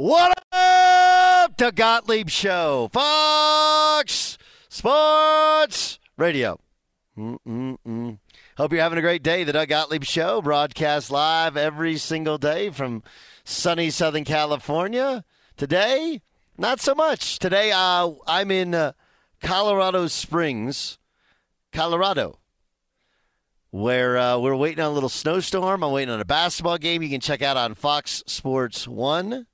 What up, Doug Gottlieb Show, Fox Sports Radio. Mm-mm-mm. Hope you're having a great day. The Doug Gottlieb Show broadcast live every single day from sunny Southern California. Today, not so much. Today, uh, I'm in uh, Colorado Springs, Colorado, where uh, we're waiting on a little snowstorm. I'm waiting on a basketball game you can check out on Fox Sports 1.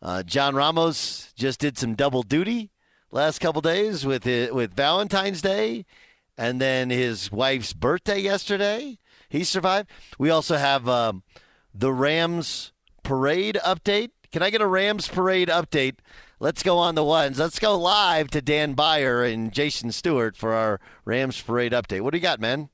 Uh, John Ramos just did some double duty last couple days with it, with Valentine's Day and then his wife's birthday yesterday. He survived. We also have um, the Rams parade update. Can I get a Rams parade update? Let's go on the ones. Let's go live to Dan Beyer and Jason Stewart for our Rams parade update. What do you got, man?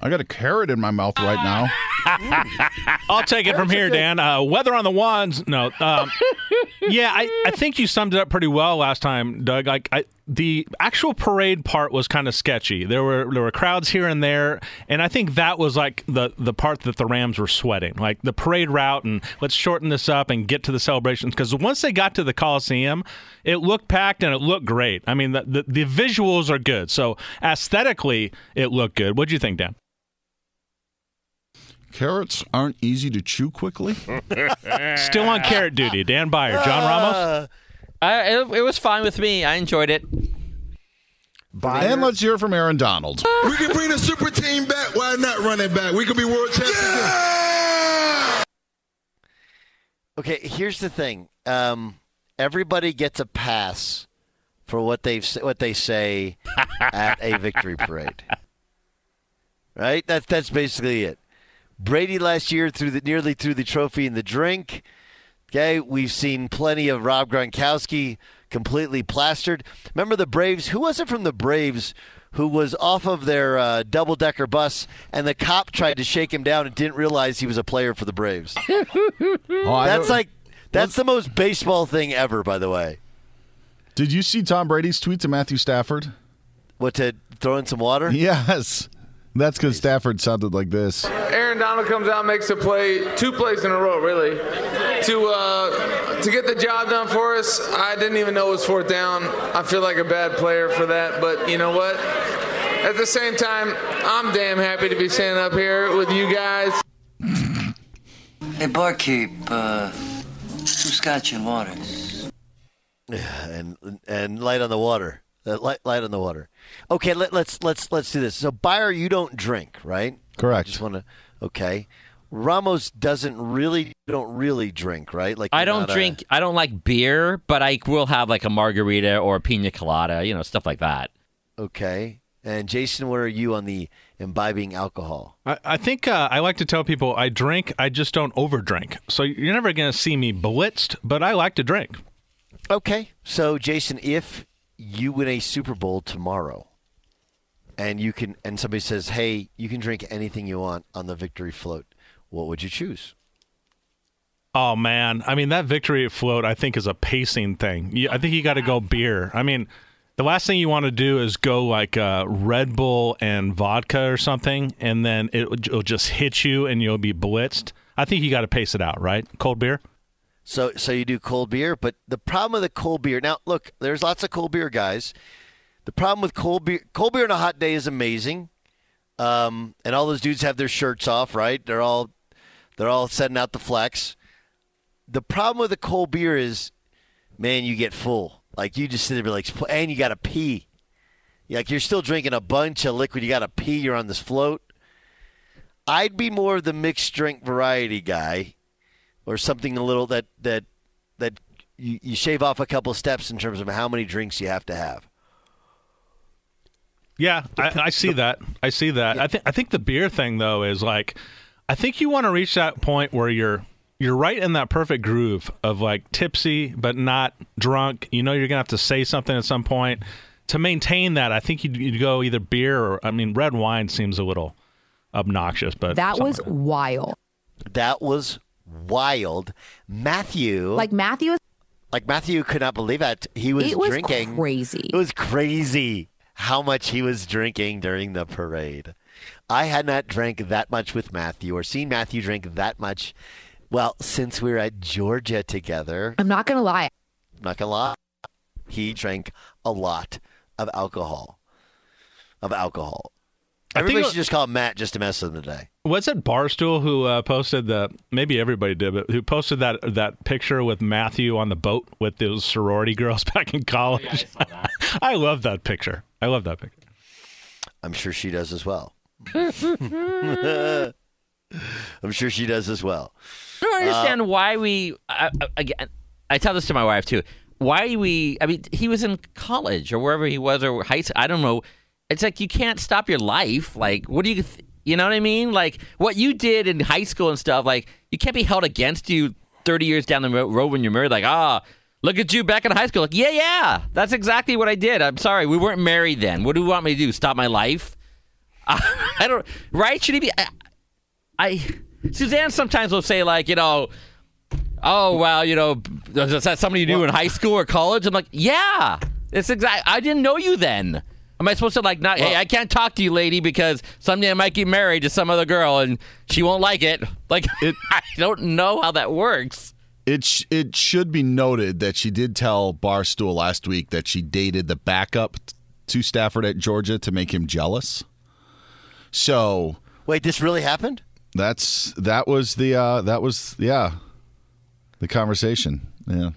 I got a carrot in my mouth right now. I'll take it from here, Dan. Uh, weather on the wands. No. Um, yeah, I, I think you summed it up pretty well last time, Doug. Like I, the actual parade part was kind of sketchy. There were there were crowds here and there, and I think that was like the the part that the Rams were sweating, like the parade route, and let's shorten this up and get to the celebrations. Because once they got to the Coliseum, it looked packed and it looked great. I mean, the the, the visuals are good, so aesthetically it looked good. What do you think, Dan? Carrots aren't easy to chew quickly. Still on carrot duty, Dan Beyer, John Ramos. Uh, I, it, it was fine with me. I enjoyed it. Bye. And let's hear from Aaron Donald. We can bring the super team back. Why not run it back? We could be world champions. Yeah! Okay, here's the thing. Um, everybody gets a pass for what they what they say at a victory parade. Right? That's that's basically it. Brady last year threw the nearly threw the trophy in the drink. Okay, we've seen plenty of Rob Gronkowski completely plastered. Remember the Braves? Who was it from the Braves who was off of their uh, double decker bus and the cop tried to shake him down and didn't realize he was a player for the Braves? Oh, That's like that's the most baseball thing ever, by the way. Did you see Tom Brady's tweet to Matthew Stafford? What to throw in some water? Yes. That's because Stafford sounded like this. Aaron Donald comes out, makes a play, two plays in a row, really, to uh, to get the job done for us. I didn't even know it was fourth down. I feel like a bad player for that, but you know what? At the same time, I'm damn happy to be standing up here with you guys. Hey, barkeep, uh, two scotch and water. and and light on the water. Uh, light, light on the water. Okay, let, let's let's let's do this. So, Beyer, you don't drink, right? Correct. I just want to. Okay. Ramos doesn't really don't really drink, right? Like I don't drink. I don't like beer, but I will have like a margarita or a pina colada, you know, stuff like that. okay. And Jason, where are you on the imbibing alcohol? I, I think uh, I like to tell people I drink, I just don't overdrink. So you're never going to see me blitzed, but I like to drink. Okay. So, Jason, if you win a Super Bowl tomorrow, and you can, and somebody says, "Hey, you can drink anything you want on the victory float," what would you choose? Oh man, I mean that victory float I think is a pacing thing. I think you got to go beer. I mean, the last thing you want to do is go like uh, Red Bull and vodka or something, and then it, will just hit you and you'll be blitzed. I think you got to pace it out, right? Cold beer. So, so you do cold beer, but the problem with the cold beer. Now, look, there's lots of cold beer guys. The problem with cold beer, cold beer on a hot day is amazing, um, and all those dudes have their shirts off, right? They're all, they're all setting out the flex. The problem with the cold beer is, man, you get full. Like you just sit there, like, and you got to pee. Like you're still drinking a bunch of liquid. You got to pee. You're on this float. I'd be more of the mixed drink variety guy or something a little that that that you, you shave off a couple steps in terms of how many drinks you have to have. Yeah, I, I see that. I see that. I think I think the beer thing though is like, I think you want to reach that point where you're you're right in that perfect groove of like tipsy but not drunk. You know you're gonna have to say something at some point. To maintain that, I think you'd, you'd go either beer or I mean red wine seems a little obnoxious, but That was something. wild. That was wild. Matthew, Like Matthew, like Matthew could not believe it. He was it was drinking. crazy. It was crazy how much he was drinking during the parade. I had not drank that much with Matthew or seen Matthew drink that much. Well, since we were at Georgia together, I'm not gonna lie. I'm not gonna lie, he drank a lot of alcohol. Of alcohol. I think Everybody it- should just call Matt just to mess with him today. Was it Barstool who uh, posted the? Maybe everybody did, but who posted that that picture with Matthew on the boat with those sorority girls back in college? I love that picture. I love that picture. I'm sure she does as well. I'm sure she does as well. I don't understand why we. I, I- again, I tell this to my wife too. Why we? I mean, he was in college or wherever he was or high school. I don't know. It's like you can't stop your life. Like, what do you? Th- you know what I mean? Like what you did in high school and stuff. Like you can't be held against you thirty years down the road when you're married. Like, ah. Look at you back in high school. Like, yeah, yeah, that's exactly what I did. I'm sorry, we weren't married then. What do you want me to do? Stop my life? I don't. Right? Should he be? I, I Suzanne sometimes will say like, you know, oh well, you know, is that something you do in high school or college? I'm like, yeah, it's exact. I didn't know you then. Am I supposed to like not? hey, I can't talk to you, lady, because someday I might get married to some other girl and she won't like it. Like, It- I don't know how that works. It sh- it should be noted that she did tell Barstool last week that she dated the backup t- to Stafford at Georgia to make him jealous. So Wait, this really happened? that's that was the uh, that was yeah the conversation. Yeah.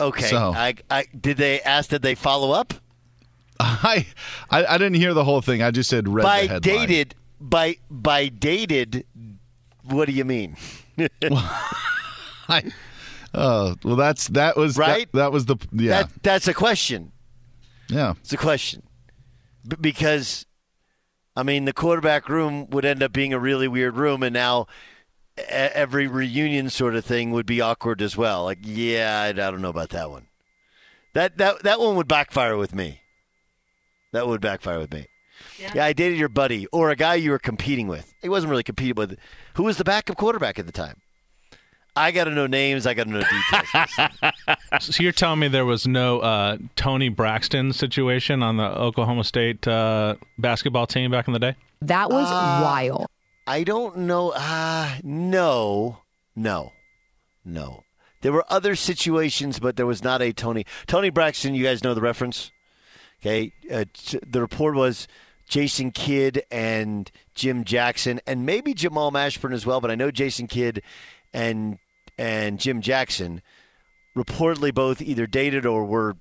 Okay. So- I, I did they ask? Did they follow up? I, I I didn't hear the whole thing. I just said read by dated by by dated. What do you mean? I, oh well, that's that was that- Right? That, was the yeah That that's a question. yeah. It's a question B- because I mean the quarterback room would end up being a really weird room, and now e- every reunion sort of thing would be awkward as well. Like, yeah, I, I don't know about that one. That that that one would backfire with me. That would backfire with me. Yeah. I dated your buddy or a guy you were competing with. He wasn't really competing with. Who was the backup quarterback at the time? I got to know names. I got to know details. So you're telling me there was no uh, Toni Braxton situation on the Oklahoma State uh, basketball team back in the day? That was wild. I don't know. Uh, no, no, no. There were other situations, but there was not a Toni. Toni Braxton, you guys know the reference? Okay. Uh, the report was Jason Kidd and Jim Jackson, and maybe Jamal Mashburn as well, but I know Jason Kidd and and Jim Jackson reportedly both either dated or were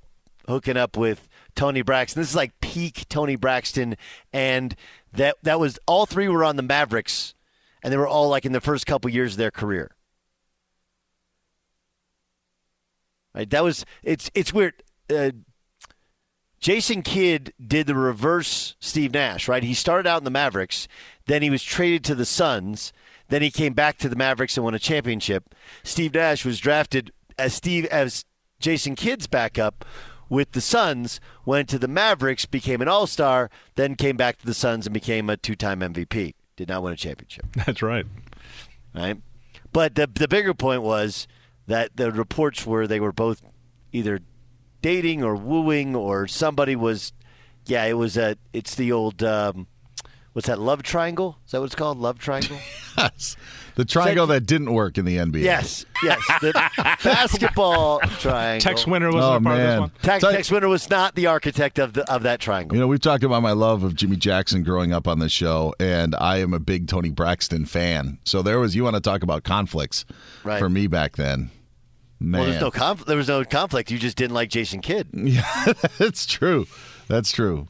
hooking up with Toni Braxton. This is like peak Toni Braxton, and that that was all three were on the Mavericks, and they were all like in the first couple years of their career. Right, that was it's it's weird. Uh, Jason Kidd did the reverse Steve Nash, right? He started out in the Mavericks, then he was traded to the Suns, then he came back to the Mavericks and won a championship. Steve Nash was drafted as Steve as Jason Kidd's backup with the Suns, went to the Mavericks, became an All-Star, then came back to the Suns and became a two-time MVP. Did not win a championship That's right. right? But the the bigger point was that the reports were they were both either dating or wooing or somebody was, yeah, it was a it's the old um, what's that love triangle? Is that what it's called? Love triangle? Yes. The triangle that didn't work in the NBA. yes, yes, the basketball triangle. Tex Winter wasn't Oh a part of this one. Tex, Tell- Tex Winter was not the architect of the of that triangle. You know, we've talked about my love of Jimmy Jackson growing up on this show, and I am a big Toni Braxton fan. So there was you want to talk about conflicts Right. for me back then. Man, Well, there's no conf- there was no conflict. You just didn't like Jason Kidd, Yeah, that's true. That's true.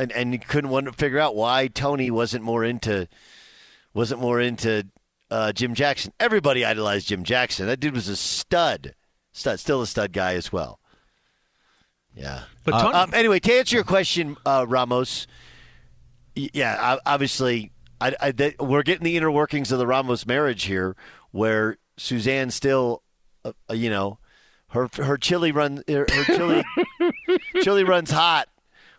And and you couldn't to figure out why Toni wasn't more into wasn't more into uh, Jim Jackson. Everybody idolized Jim Jackson. That dude was a stud, stud, still a stud guy as well. Yeah. But Toni, Um, anyway, to answer your question, uh, Ramos, yeah, obviously, I, I that we're getting the inner workings of the Ramos marriage here, where Suzanne still, uh, uh, you know, her her chili run her, her chili chili runs hot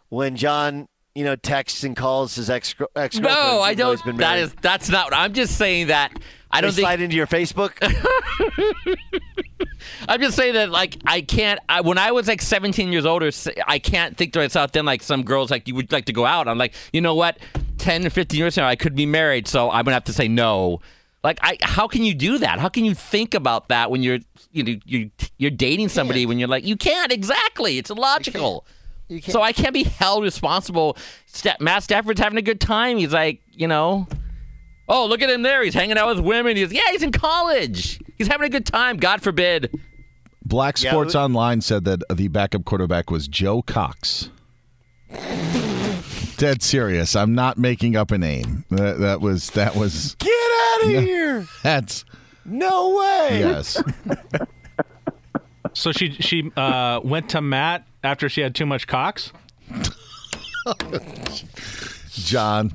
when John you know texts and calls his ex ex No, I don't. Been That married. is that's not. I'm just saying that. I don't think. slide into your Facebook. I'm just saying that, like, I can't. I, when I was like 17 years older, I can't think to myself then, like, some girls, like, you would like to go out. I'm like, you know what? 10 or 15 years from now, I could be married, so I'm gonna have to say no. Like, I, how can you do that? How can you think about that when you're, you know, you're, you're dating somebody when you're like, you can't exactly. It's illogical. You can't. So I can't be held responsible. Sta- Matt Stafford's having a good time. He's like, you know, oh, look at him there. He's hanging out with women. He's yeah, he's in college. He's having a good time. God forbid. Black Yeah, Sports it- Online said that the backup quarterback was Joe Cox. Dead serious. I'm not making up a name. That, that was that was Get out of Yeah. here! that's No way! yes. So she she uh, went to Matt after she had too much cocks. John.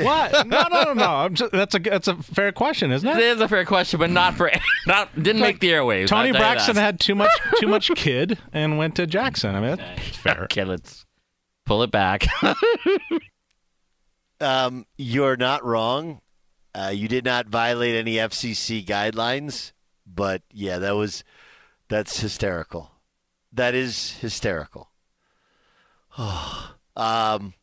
What? No, no, no, no. I'm just, that's a that's a fair question, isn't It it? is a fair question, but not for not didn't make the airwaves. Toni I'll tell you Braxton had too much too much kid and went to Jackson. I mean, that's fair. Okay, let's pull it back. Um, you're not wrong. Uh, you did not violate any FCC guidelines, but yeah, that was that's hysterical. That is hysterical. um,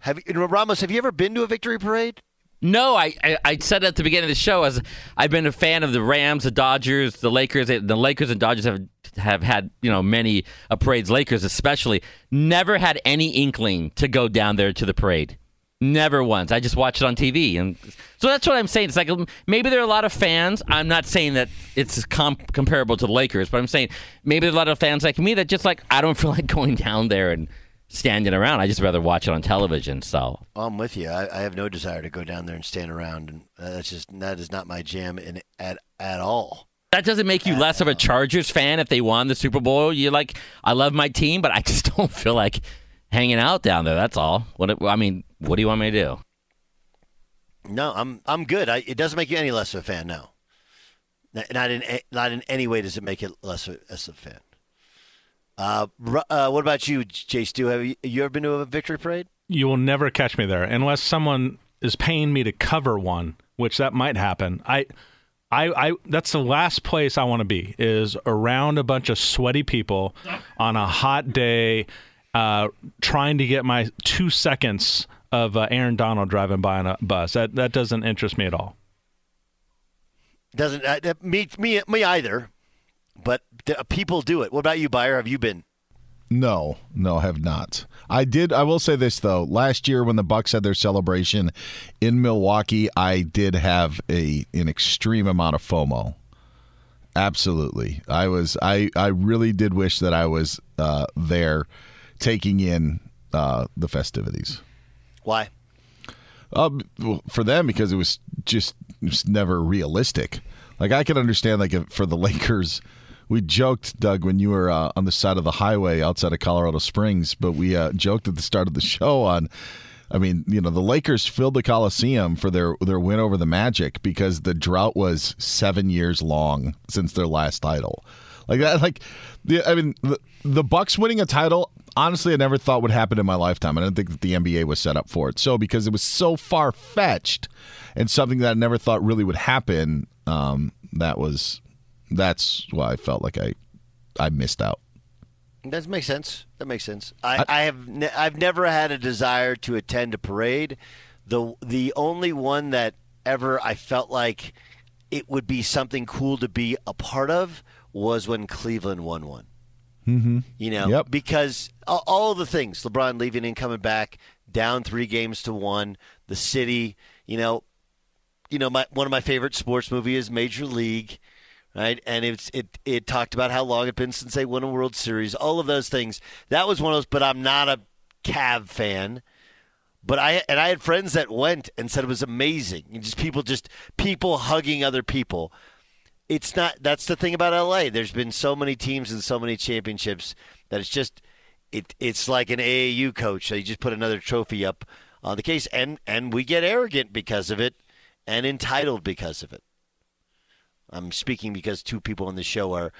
have you, Ramos? Have you ever been to a victory parade? No, I, I I said at the beginning of the show as I've been a fan of the Rams, the Dodgers, the Lakers. The Lakers and Dodgers have have had you know many parades. Lakers especially never had any inkling to go down there to the parade. Never once. I just watch it on TV, and so that's what I'm saying. It's like maybe there are a lot of fans. I'm not saying that it's com- comparable to the Lakers, but I'm saying maybe there are a lot of fans like me that just like I don't feel like going down there and standing around. I just rather watch it on television. So oh, I'm with you. I, I have no desire to go down there and stand around, and that's just that is not my jam in at at all. That doesn't make you less of a Chargers fan if they won the Super Bowl. You're like, I love my team, but I just don't feel like hanging out down there. That's all. What I mean, what do you want me to do? No, I'm I'm good. I, it doesn't make you any less of a fan. No, N- not in not in any way does it make it less of, less of a fan. Uh, uh, what about you, Jay Stu? Have you, you ever been to a victory parade? You will never catch me there unless someone is paying me to cover one, which that might happen. I, I, I that's the last place I want to be is around a bunch of sweaty people on a hot day, uh, trying to get my two seconds of uh, Aaron Donald driving by on a bus. That that doesn't interest me at all. Doesn't uh, uh, me me me either, but the, people do it. What about you, Beyer? Have you been? No, no, I have not. I did. I will say this though. Last year, when the Bucks had their celebration in Milwaukee, I did have a an extreme amount of FOMO. Absolutely, I was. I I really did wish that I was uh, there, taking in uh, the festivities. Why? Um, well, for them because it was just it was never realistic. Like I can understand, like if, for the Lakers, we joked, Doug, when you were uh, on the side of the highway outside of Colorado Springs, but we uh, joked at the start of the show on. I mean, you know, the Lakers filled the Coliseum for their their win over the Magic because the drought was seven years long since their last title. Like that, like the, I mean, the, the Bucks winning a title. Honestly, I never thought would happen in my lifetime. I didn't think that the NBA was set up for it. So because it was so far fetched and something that I never thought really would happen, um, that was that's why I felt like I I missed out. That makes sense. That makes sense. I, I have ne- I've never had a desire to attend a parade. The the only one that ever I felt like it would be something cool to be a part of was when Cleveland won one. Mm-hmm. You know, Yep. because all, the things LeBron leaving and coming back, down three games to one, the city. You know, you know, my one of my favorite sports movie is Major League, right? And it's it it talked about how long it'd been since they won a World Series. All of those things. That was one of those. But I'm not a Cav fan. But I and I had friends that went and said it was amazing. And just people just people hugging other people. It's not. That's the thing about LA. There's been so many teams and so many championships that it's just it. It's like an AAU coach. They just put another trophy up on the case, and and we get arrogant because of it, and entitled because of it. I'm speaking because two people on the show are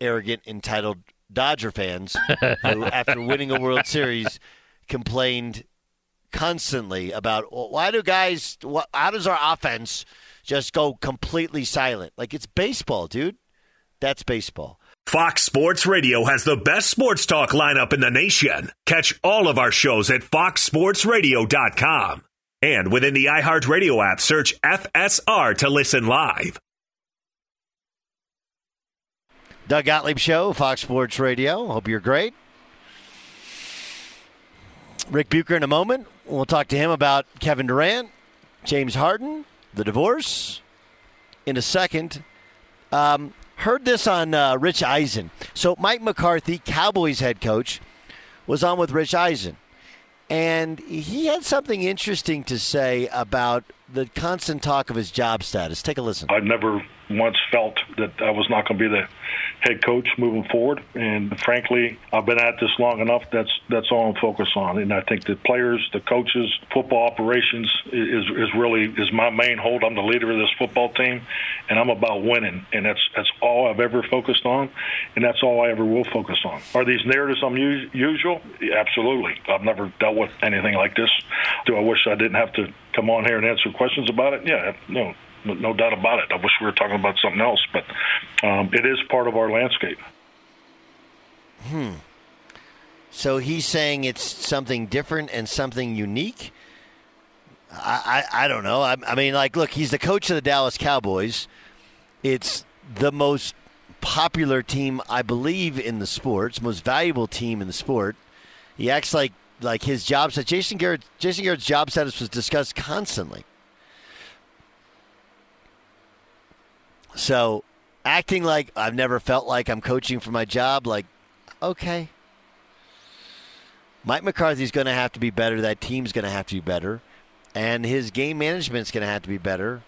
arrogant, entitled Dodger fans who, after winning a World Series, complained constantly about "Well, why do guys, wh- how does our offense just go completely silent? Like it's baseball, dude. That's baseball. Fox Sports Radio has the best sports talk lineup in the nation. Catch all of our shows at foxsportsradio.com. And within the iHeartRadio app, search FSR to listen live. Doug Gottlieb Show, Fox Sports Radio. Hope you're great. Ric Bucher in a moment. We'll talk to him about Kevin Durant, James Harden, the divorce in a second. Um, heard this on uh, Rich Eisen. So, Mike McCarthy, Cowboys head coach, was on with Rich Eisen. And he had something interesting to say about the constant talk of his job status. Take a listen. I never once felt that I was not going to be the head coach moving forward. And frankly, I've been at this long enough. That's that's all I'm focused on. And I think the players, the coaches, football operations is is really is my main hold. I'm the leader of this football team, and I'm about winning. And that's that's all I've ever focused on, and that's all I ever will focus on. Are these narratives unusual? Absolutely. I've never dealt with anything like this. Do I wish I didn't have to come on here and answer questions about it? Yeah, no, no doubt about it. I wish we were talking about something else, but um, it is part of our landscape. Hmm. So he's saying it's something different and something unique. I, I, I don't know. I, I mean, like, look, he's the coach of the Dallas Cowboys. It's the most popular team, I believe, in the sports, most valuable team in the sport. He acts like like his job status. Jason Garrett, Jason Garrett's job status was discussed constantly. So, acting like I've never felt like I'm coaching for my job, like, okay. Mike McCarthy's going to have to be better. That team's going to have to be better, and his game management's going to have to be better.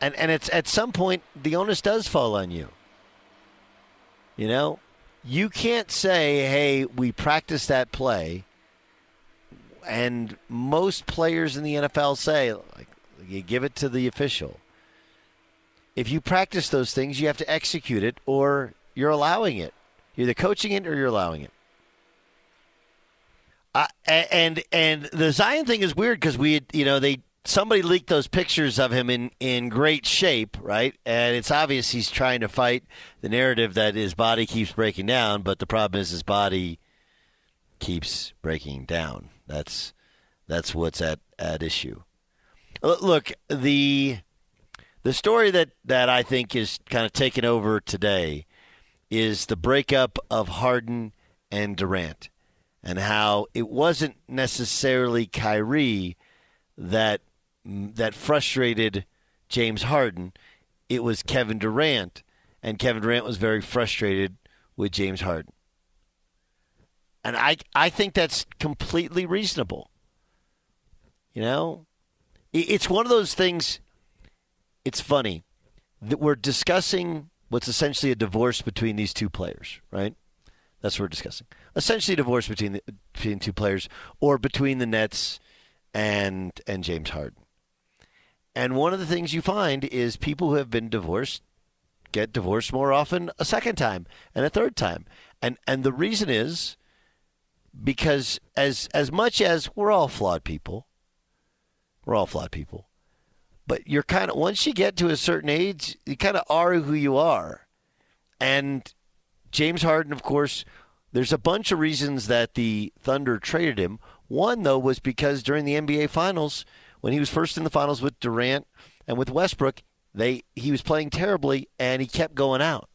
And and it's at some point the onus does fall on you. You know, you can't say, "Hey, we practiced that play," and most players in the NFL say, like, you give it to the official if you practice those things, you have to execute it or you're allowing it. You're either coaching it or you're allowing it. Uh, and and the Zion thing is weird because we, you know, they somebody leaked those pictures of him in in great shape, right? And it's obvious he's trying to fight the narrative that his body keeps breaking down, but the problem is his body keeps breaking down. That's that's what's at at issue. Look, the the story that, that I think is kind of taken over today is the breakup of Harden and Durant and how it wasn't necessarily Kyrie that that frustrated James Harden. It was Kevin Durant, and Kevin Durant was very frustrated with James Harden. And I I think that's completely reasonable. You know, it's one of those things it's funny that we're discussing what's essentially a divorce between these two players, right? That's what we're discussing. Essentially, a divorce between the, between two players, or between the Nets and and James Harden. And one of the things you find is people who have been divorced get divorced more often a second time and a third time. And and the reason is because as as much as we're all flawed people, we're all flawed people but you're kind of once you get to a certain age, you kind of are who you are. And James Harden, of course, there's a bunch of reasons that the Thunder traded him. One though was because during the NBA Finals, when he was first in the finals with Durant and with Westbrook, they he was playing terribly and he kept going out.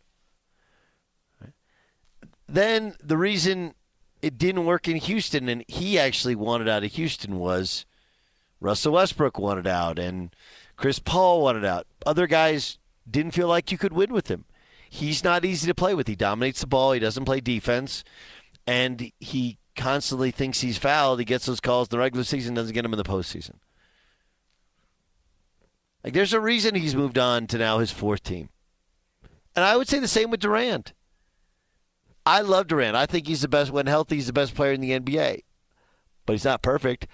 Then the reason it didn't work in Houston and he actually wanted out of Houston was Russell Westbrook wanted out, and Chris Paul wanted out. Other guys didn't feel like you could win with him. He's not easy to play with. He dominates the ball. He doesn't play defense, and he constantly thinks he's fouled. He gets those calls in the regular season, doesn't get them in the postseason. Like there's a reason he's moved on to now his fourth team. And I would say the same with Durant. I love Durant. I think he's the best when healthy, he's the best player in the NBA. But he's not perfect.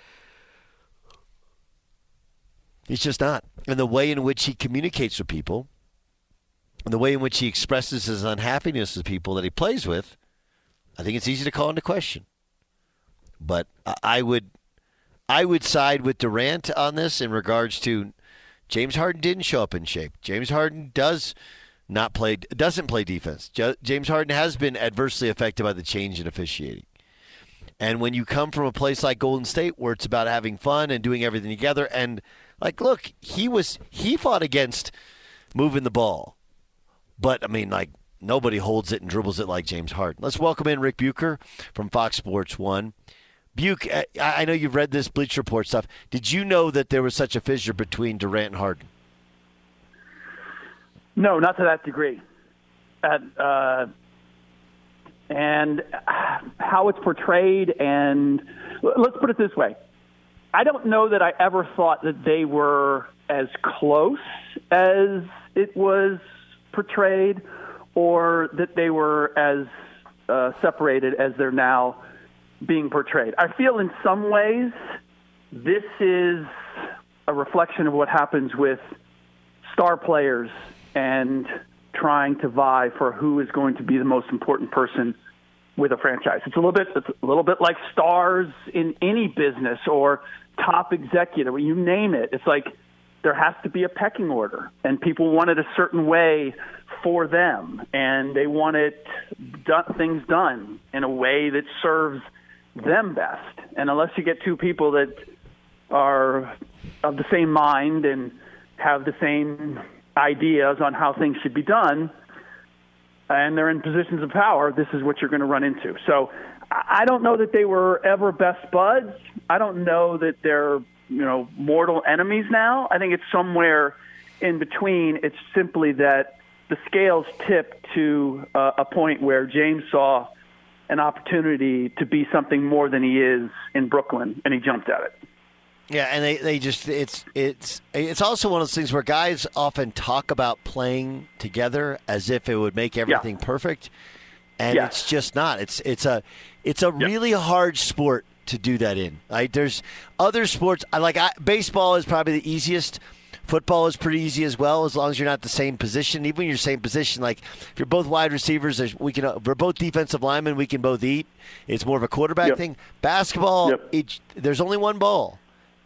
He's just not. And the way in which he communicates with people, and the way in which he expresses his unhappiness with people that he plays with, I think it's easy to call into question. But I- would, I would side with Durant on this in regards to James Harden didn't show up in shape. James Harden does not play, doesn't play defense. James Harden has been adversely affected by the change in officiating. And when you come from a place like Golden State where it's about having fun and doing everything together and like look, he was he fought against moving the ball. But I mean like nobody holds it and dribbles it like James Harden. Let's welcome in Ric Bucher from Fox Sports 1. Buke, I I know you've read this Bleacher Report stuff. Did you know that there was such a fissure between Durant and Harden? No, not to that degree. At, uh, and how it's portrayed, and let's put it this way: I don't know that I ever thought that they were as close as it was portrayed, or that they were as uh, separated as they're now being portrayed. I feel in some ways this is a reflection of what happens with star players and trying to vie for who is going to be the most important person with a franchise. It's a little bit it's a little bit like stars in any business or top executive, you name it. It's like there has to be a pecking order and people want it a certain way for them and they want it done, things done in a way that serves them best. And unless you get two people that are of the same mind and have the same ideas on how things should be done, and they're in positions of power, this is what you're going to run into. So I don't know that they were ever best buds. I don't know that they're you know mortal enemies now. I think it's somewhere in between. It's simply that the scales tipped to uh, a point where James saw an opportunity to be something more than he is in Brooklyn, and he jumped at it. Yeah, and they, they just it's it's it's also one of those things where guys often talk about playing together as if it would make everything perfect, and Yeah. it's just not. It's it's a it's a really hard sport to do that in. Right? There's other sports I like. I, baseball is probably the easiest. Football is pretty easy as well, as long as you're not the same position. Even when you're same position, like if you're both wide receivers, we can. If we're both defensive linemen. We can both eat. It's more of a quarterback Yep. thing. Basketball, each, there's only one ball.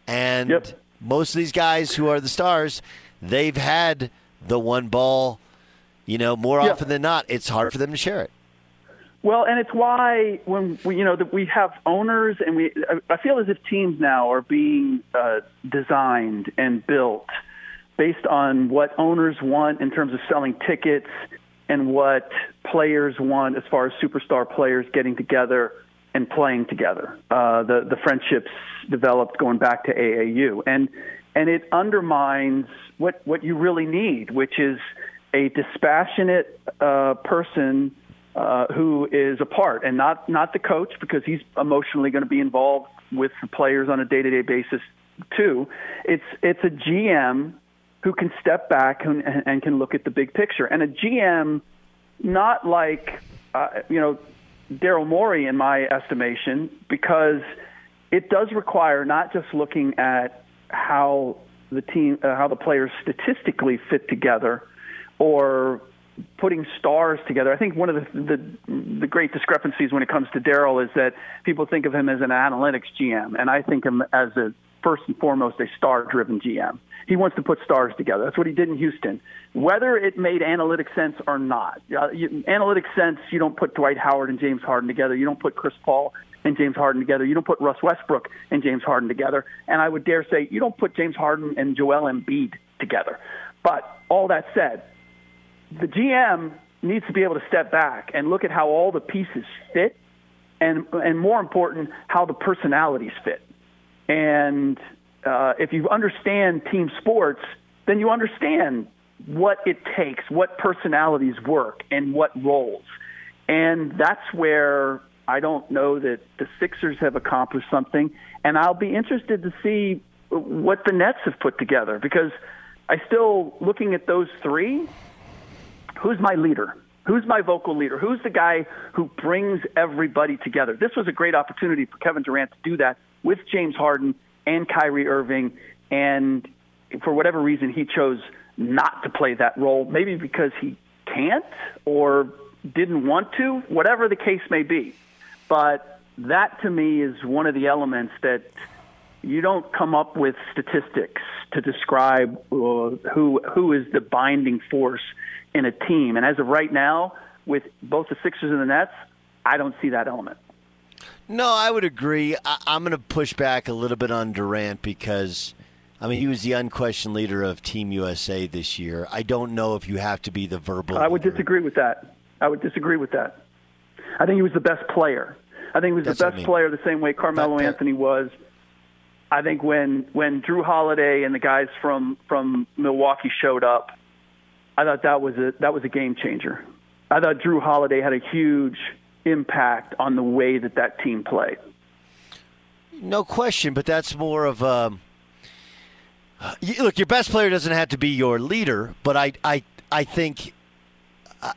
And most of these guys who are the stars, they've had the one ball, you know, more Yeah. often than not. It's hard for them to share it. Well, and it's why when we, you know, that we have owners, and we, I feel as if teams now are being uh, designed and built based on what owners want in terms of selling tickets and what players want as far as superstar players getting together and playing together. Uh, the the friendships developed going back to AAU, and and it undermines what what you really need, which is a dispassionate uh, person uh, who is a part, and not not the coach because he's emotionally going to be involved with the players on a day to day basis too. It's it's a GM who can step back and, and can look at the big picture, and a GM not like uh, you know Daryl Morey in my estimation because it does require not just looking at how the team uh, how the players statistically fit together or putting stars together. I think one of the, the the great discrepancies when it comes to Daryl is that people think of him as an analytics GM, and I think him as a first and foremost a star-driven GM. He wants to put stars together. That's what he did in Houston. Whether it made analytic sense or not, uh, you, analytic sense, you don't put Dwight Howard and James Harden together. You don't put Chris Paul and James Harden together. You don't put Russ Westbrook and James Harden together. And I would dare say you don't put James Harden and Joel Embiid together. But all that said, the GM needs to be able to step back and look at how all the pieces fit, and and more important, how the personalities fit. And uh, if you understand team sports, then you understand what it takes, what personalities work, and what roles. And that's where I don't know that the Sixers have accomplished something. And I'll be interested to see what the Nets have put together because I still, looking at those three, who's my leader? Who's my vocal leader? Who's the guy who brings everybody together? This was a great opportunity for Kevin Durant to do that with James Harden and Kyrie Irving, and for whatever reason, he chose not to play that role. Maybe because he can't or didn't want to, whatever the case may be. But that to me is one of the elements that you don't come up with statistics to describe uh, who who is the binding force in a team. And as of right now, with both the Sixers and the Nets, I don't see that element. No, I would agree. I, I'm going to push back a little bit on Durant because, I mean, he was the unquestioned leader of Team USA this year. I don't know if you have to be the verbal. I would leader. disagree with that. I would disagree with that. I think he was the best player. I think he was That's the what I best mean. player the same way Carmelo That- that- Anthony was. I think when when Jrue Holiday and the guys from from Milwaukee showed up, I thought that was a that was a game changer. I thought Jrue Holiday had a huge impact on the way that that team played. No question, but that's more of um, a. Look, your best player doesn't have to be your leader, but I, I, I think,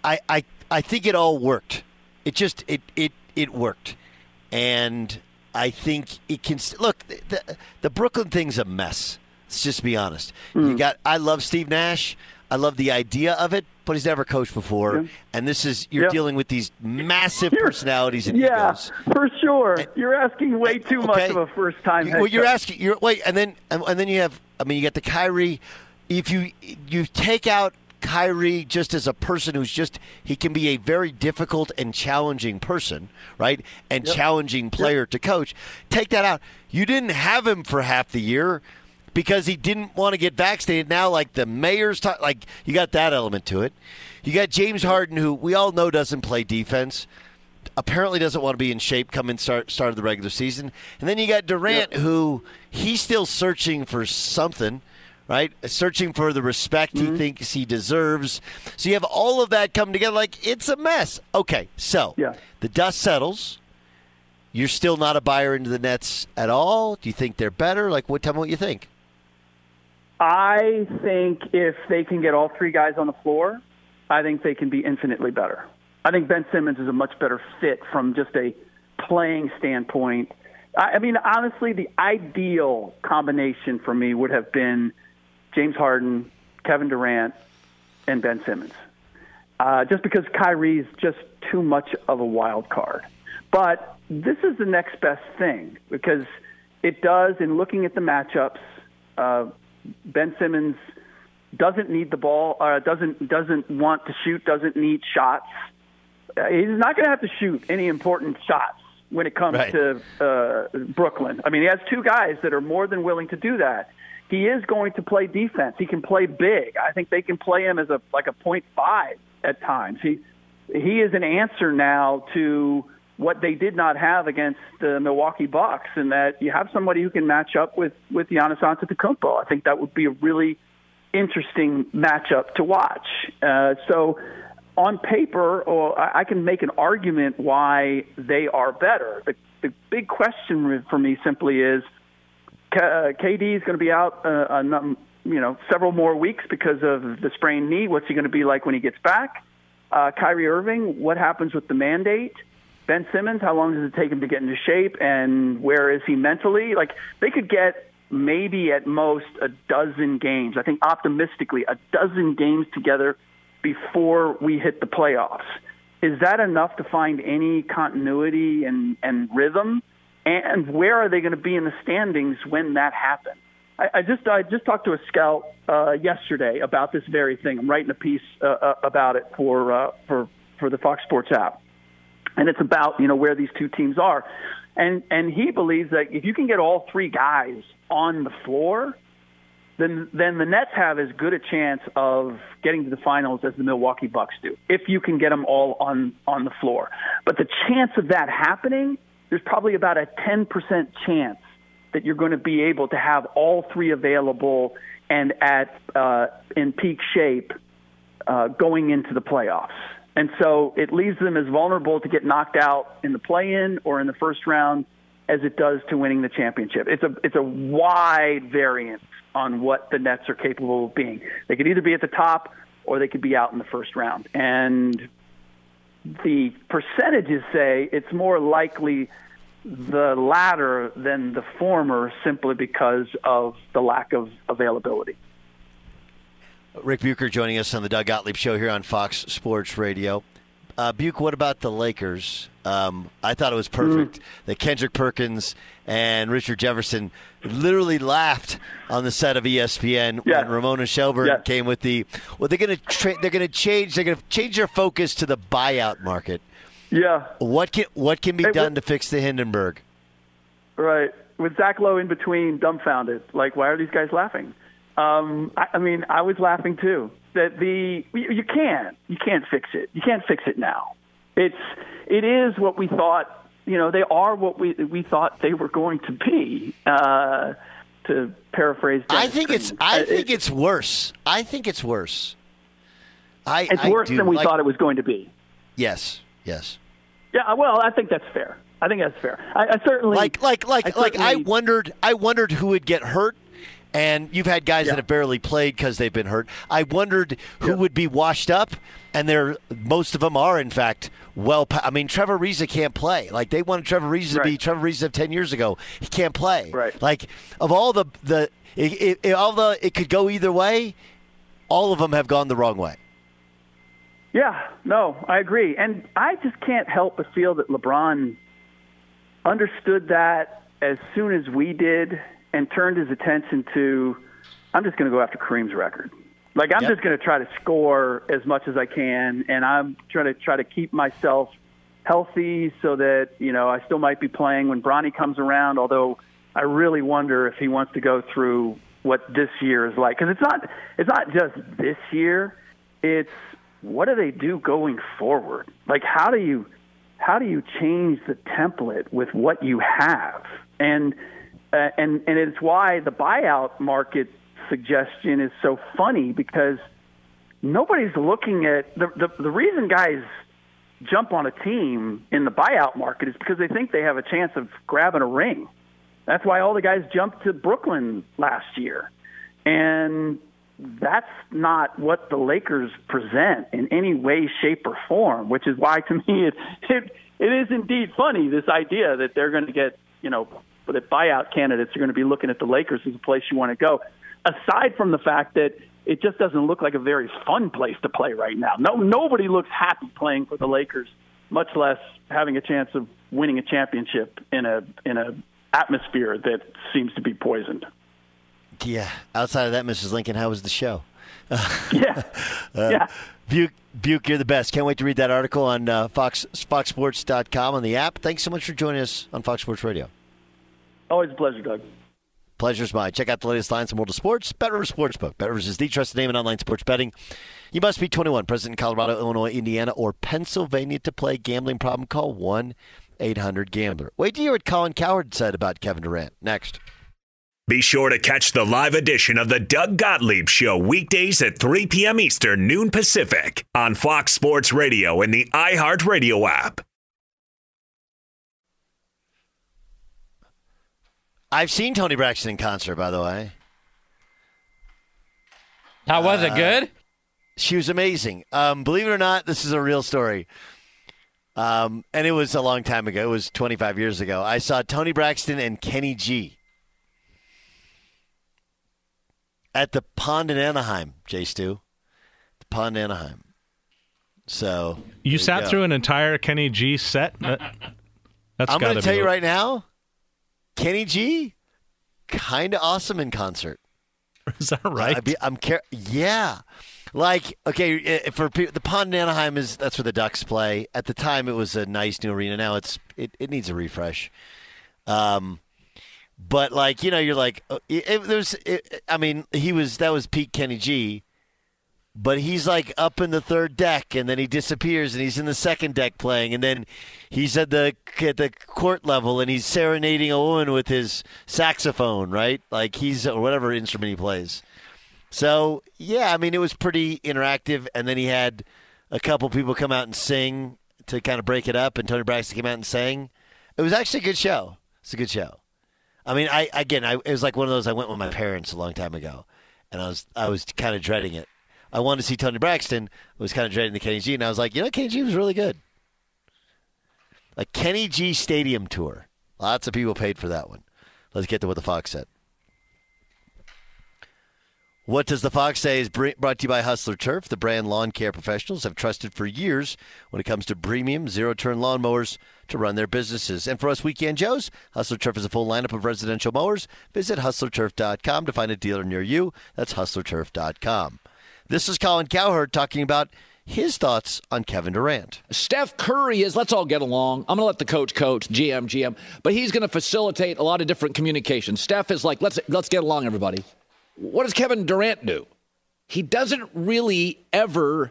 I, I, I think it all worked. It just it it it worked, and I think it can look the the Brooklyn thing's a mess. Let's just be honest. You hmm. got I love Steve Nash. I love the idea of it, but he's never coached before, and this is you're Yeah. dealing with these massive personalities and Yeah, egos. for sure. You're asking way too much of a first time. Well, you're asking. You're wait, and then and, and then you have. I mean, you got the Kyrie. If you you take out Kyrie just as a person who's just he can be a very difficult and challenging person, right? And challenging player to coach. Take that out. You didn't have him for half the year because he didn't want to get vaccinated. Now, like the mayor's talk, like you got that element to it. You got James Harden, who we all know doesn't play defense apparently doesn't want to be in shape coming start start of the regular season. And then you got Durant who he's still searching for something, right? Searching for the respect he mm-hmm. thinks he deserves. So you have all of that come together like it's a mess. Okay, so Yeah. the dust settles. You're still not a buyer into the Nets at all. Do you think they're better? Like, what? Tell me what you think. I think if they can get all three guys on the floor, I think they can be infinitely better. I think Ben Simmons is a much better fit from just a playing standpoint. I mean, honestly, the ideal combination for me would have been James Harden, Kevin Durant, and Ben Simmons. Uh, just because Kyrie's just too much of a wild card. But this is the next best thing because it does, in looking at the matchups, uh, Ben Simmons doesn't need the ball, uh, doesn't doesn't want to shoot, doesn't need shots. Uh, he's not going to have to shoot any important shots when it comes Right. to uh, Brooklyn. I mean, he has two guys that are more than willing to do that. He is going to play defense. He can play big. I think they can play him as a like a point five at times. He he is an answer now to what they did not have against the Milwaukee Bucks, and that you have somebody who can match up with with Giannis Antetokounmpo. I think that would be a really interesting matchup to watch. Uh, so, on paper, or I can make an argument why they are better. The, the big question for me simply is, uh, KD is going to be out, uh, a num- you know, several more weeks because of the sprained knee. What's he going to be like when he gets back? Uh, Kyrie Irving, what happens with the mandate? Ben Simmons, how long does it take him to get into shape, and where is he mentally? Like they could get maybe at most a dozen games. I think optimistically a dozen games together before we hit the playoffs. Is that enough to find any continuity and, and rhythm? And where are they going to be in the standings when that happens? I, I just I just talked to a scout uh, yesterday about this very thing. I'm writing a piece uh, uh, about it for uh, for for the Fox Sports app, and it's about you know where these two teams are, and and he believes that if you can get all three guys on the floor, then then the Nets have as good a chance of getting to the finals as the Milwaukee Bucks do if you can get them all on on the floor. But the chance of that happening, there's probably about a 10% chance that you're going to be able to have all three available and at uh, in peak shape uh, going into the playoffs. And so it leaves them as vulnerable to get knocked out in the play-in or in the first round as it does to winning the championship. It's a it's a wide variance on what the Nets are capable of being. They could either be at the top or they could be out in the first round. And the percentages say it's more likely the latter than the former simply because of the lack of availability. Ric Bucher joining us on the Doug Gottlieb Show here on Fox Sports Radio. Uh, Buke, what about the Lakers? Um, I thought it was perfect Mm. that Kendrick Perkins and Richard Jefferson literally laughed on the set of ESPN Yeah. when Ramona Shelburne Yeah. came with the. Well, they're going to tra- they're going to change they're going to change their focus to the buyout market. Yeah, What can what can be Hey, done what- to fix the Hindenburg? right. With Zach Lowe in between, dumbfounded. Like, why are these guys laughing? Um, I, I mean, I was laughing too. That the you, you can't you can't fix it. You can't fix it now. It's it is what we thought. You know, they are what we we thought they were going to be. Uh, to paraphrase, I Dennis think it's I Uh, think it- it's worse. I think it's worse. I it's I worse do. than we Like- thought it was going to be. Yes, yes. Yeah, well, I think that's fair. I think that's fair. I, I certainly like like like I like I wondered I wondered who would get hurt and you've had guys Yeah. that have barely played because they've been hurt. I wondered who would be washed up, and they're most of them are in fact well. I mean, Trevor Ariza can't play. Like they wanted Trevor Ariza to be Trevor Ariza of ten years ago. He can't play. Right. Like of all the the it, it, it- although it could go either way, all of them have gone the wrong way. Yeah, no, I agree. And I just can't help but feel that LeBron understood that as soon as we did and turned his attention to I'm just going to go after Kareem's record. Like I'm Yep. just going to try to score as much as I can and I'm trying to try to keep myself healthy so that, you know, I still might be playing when Bronny comes around, although I really wonder if he wants to go through what this year is like cuz it's not it's not just this year. It's what do they do going forward? Like how do you how do you change the template with what you have? And uh, and and it's why the buyout market suggestion is so funny because nobody's looking at the the, the reason guys jump on a team in the buyout market is because they think they have a chance of grabbing a ring. That's why all the guys jumped to Brooklyn last year. And that's not what the Lakers present in any way, shape, or form, which is why to me it it, it is indeed funny, this idea that they're going to get, you know, that buyout candidates are going to be looking at the Lakers as a place you want to go. Aside from the fact that it just doesn't look like a very fun place to play right now. No, nobody looks happy playing for the Lakers, much less having a chance of winning a championship in a in a atmosphere that seems to be poisoned. Yeah. Outside of that, Mrs. Lincoln, how was the show? Yeah, yeah. Buke, Buke, you're the best. Can't wait to read that article on uh, Fox FoxSports.com on the app. Thanks so much for joining us on Fox Sports Radio. Always a pleasure, Doug. Pleasure's mine. Check out the latest lines in world of sports. BetRivers Sportsbook. BetRivers is the trusted name in online sports betting. You must be 21, present in Colorado, Illinois, Indiana, or Pennsylvania to play. Gambling problem? Call 1 800 Gambler. Wait to hear what Colin Cowherd said about Kevin Durant. Next. Be sure to catch the live edition of the Doug Gottlieb Show weekdays at 3 p.m. Eastern, noon Pacific on Fox Sports Radio and the iHeartRadio app. I've seen Toni Braxton in concert, by the way. How was it? Uh, Good. She was amazing. Um, believe it or not, this is a real story. Um, and it was a long time ago. It was 25 years ago. I saw Toni Braxton and Kenny G at the Pond in Anaheim, Jay Stu. The Pond in Anaheim. So You sat go. through an entire Kenny G set. That, that's I'm going to to tell you right now, Kenny G, kind of awesome in concert. Is that right? I be, I'm care. Yeah, like okay, for people, the Pond in Anaheim is that's where the Ducks play. At the time, it was a nice new arena. Now it's it, it needs a refresh. Um, but like you know, you're like uh, it, it, there's. It, I mean, he was that was peak Kenny G. But he's like up in the third deck, and then he disappears, and he's in the second deck playing, and then he's at the at the court level, and he's serenading a woman with his saxophone, right? Like he's or whatever instrument he plays. So yeah, I mean it was pretty interactive, and then he had a couple people come out and sing to kind of break it up, and Toni Braxton came out and sang. It was actually a good show. It's a good show. I mean, I again, I, it was like one of those. I went with my parents a long time ago, and I was I was kind of dreading it. I wanted to see Toni Braxton. I was kind of dreading the Kenny G, and I was like, you know, Kenny G was really good. Like Kenny G Stadium tour, Lots of people paid for that one. Let's get to what the Fox said. What Does the Fox Say is br- brought to you by Hustler Turf, the brand lawn care professionals have trusted for years when it comes to premium zero turn lawnmowers to run their businesses. And for us weekend Joes, Hustler Turf is a full lineup of residential mowers. Visit hustlerturf.com to find a dealer near you. That's hustlerturf.com. This is Colin Cowherd talking about his thoughts on Kevin Durant. Steph Curry is let's all get along. I'm going to let the coach coach, GM GM, but he's going to facilitate a lot of different communication. Steph is like let's let's get along everybody. What does Kevin Durant do? He doesn't really ever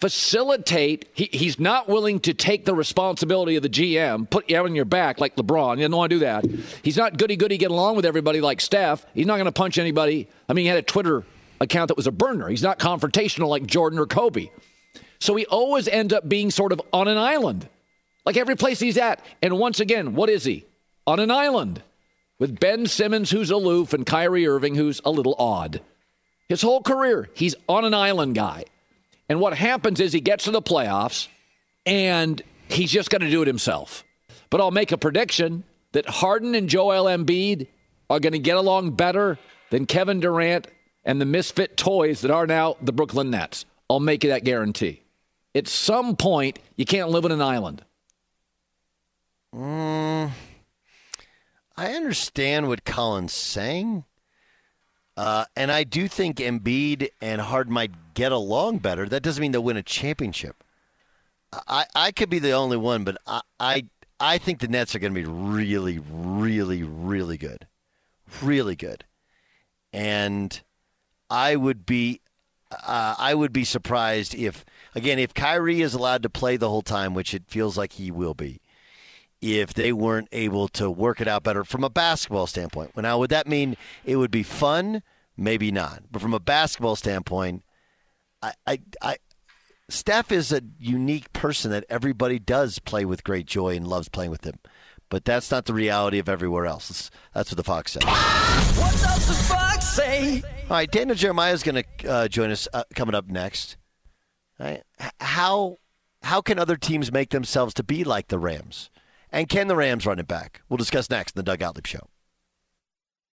facilitate. He, he's not willing to take the responsibility of the GM, put you on your back like LeBron. He doesn't want to do that. He's not goody goody get along with everybody like Steph. He's not going to punch anybody. I mean, he had a Twitter account that was a burner. He's not confrontational like Jordan or Kobe. So he always ends up being sort of on an island, like every place he's at. And once again, what is he? On an island with Ben Simmons, who's aloof, and Kyrie Irving, who's a little odd. His whole career, he's on an island guy. And what happens is he gets to the playoffs and he's just going to do it himself. But I'll make a prediction that Harden and Joel Embiid are going to get along better than Kevin Durant and the misfit toys that are now the Brooklyn Nets. I'll make you that guarantee. At some point, you can't live on an island. Mm, I understand what Colin's saying. Uh, and I do think Embiid and Harden might get along better. That doesn't mean they'll win a championship. I, I could be the only one, but I, I, I think the Nets are going to be really, really, really good. Really good. And I would be uh, I would be surprised if, again, if Kyrie is allowed to play the whole time, which it feels like he will be, if they weren't able to work it out better from a basketball standpoint. Now, would that mean it would be fun? Maybe not. But from a basketball standpoint, I, I, I Steph is a unique person that everybody does play with great joy and loves playing with him. But that's not the reality of everywhere else. That's what the Fox said. What does the Fox say? All right, Daniel Jeremiah is going to uh, join us uh, coming up next. Right. How how can other teams make themselves to be like the Rams? And can the Rams run it back? We'll discuss next in the Doug Gottlieb Show.